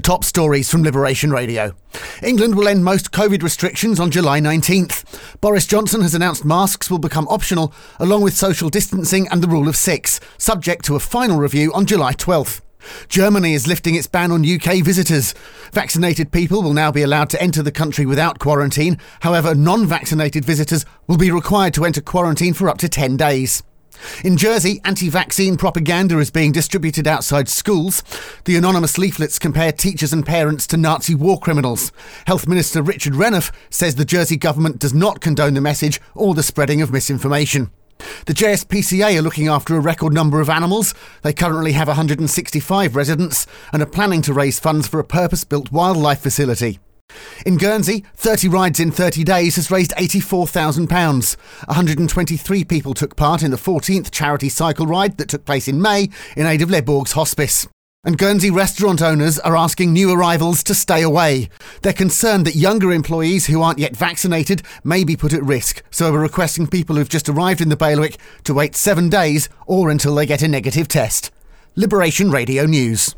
The top stories from Liberation Radio. England will end most COVID restrictions on July 19th. Boris Johnson has announced masks will become optional, along with social distancing and the rule of six, subject to a final review on July 12th. Germany is lifting its ban on UK visitors. Vaccinated people will now be allowed to enter the country without quarantine. However, non vaccinated visitors will be required to enter quarantine for up to 10 days. In Jersey, anti vaccine propaganda is being distributed outside schools. The anonymous leaflets compare teachers and parents to Nazi war criminals. Health Minister Richard Renouf says the Jersey government does not condone the message or the spreading of misinformation. The JSPCA are looking after a record number of animals. They currently have 165 residents and are planning to raise funds for a purpose built wildlife facility. In Guernsey, 30 rides in 30 days has raised £84,000. 123 people took part in the 14th charity cycle ride that took place in May in aid of Les Bourgs Hospice. And Guernsey restaurant owners are asking new arrivals to stay away. They're concerned that younger employees who aren't yet vaccinated may be put at risk, so are requesting people who've just arrived in the bailiwick to wait seven days or until they get a negative test. Liberation Radio News.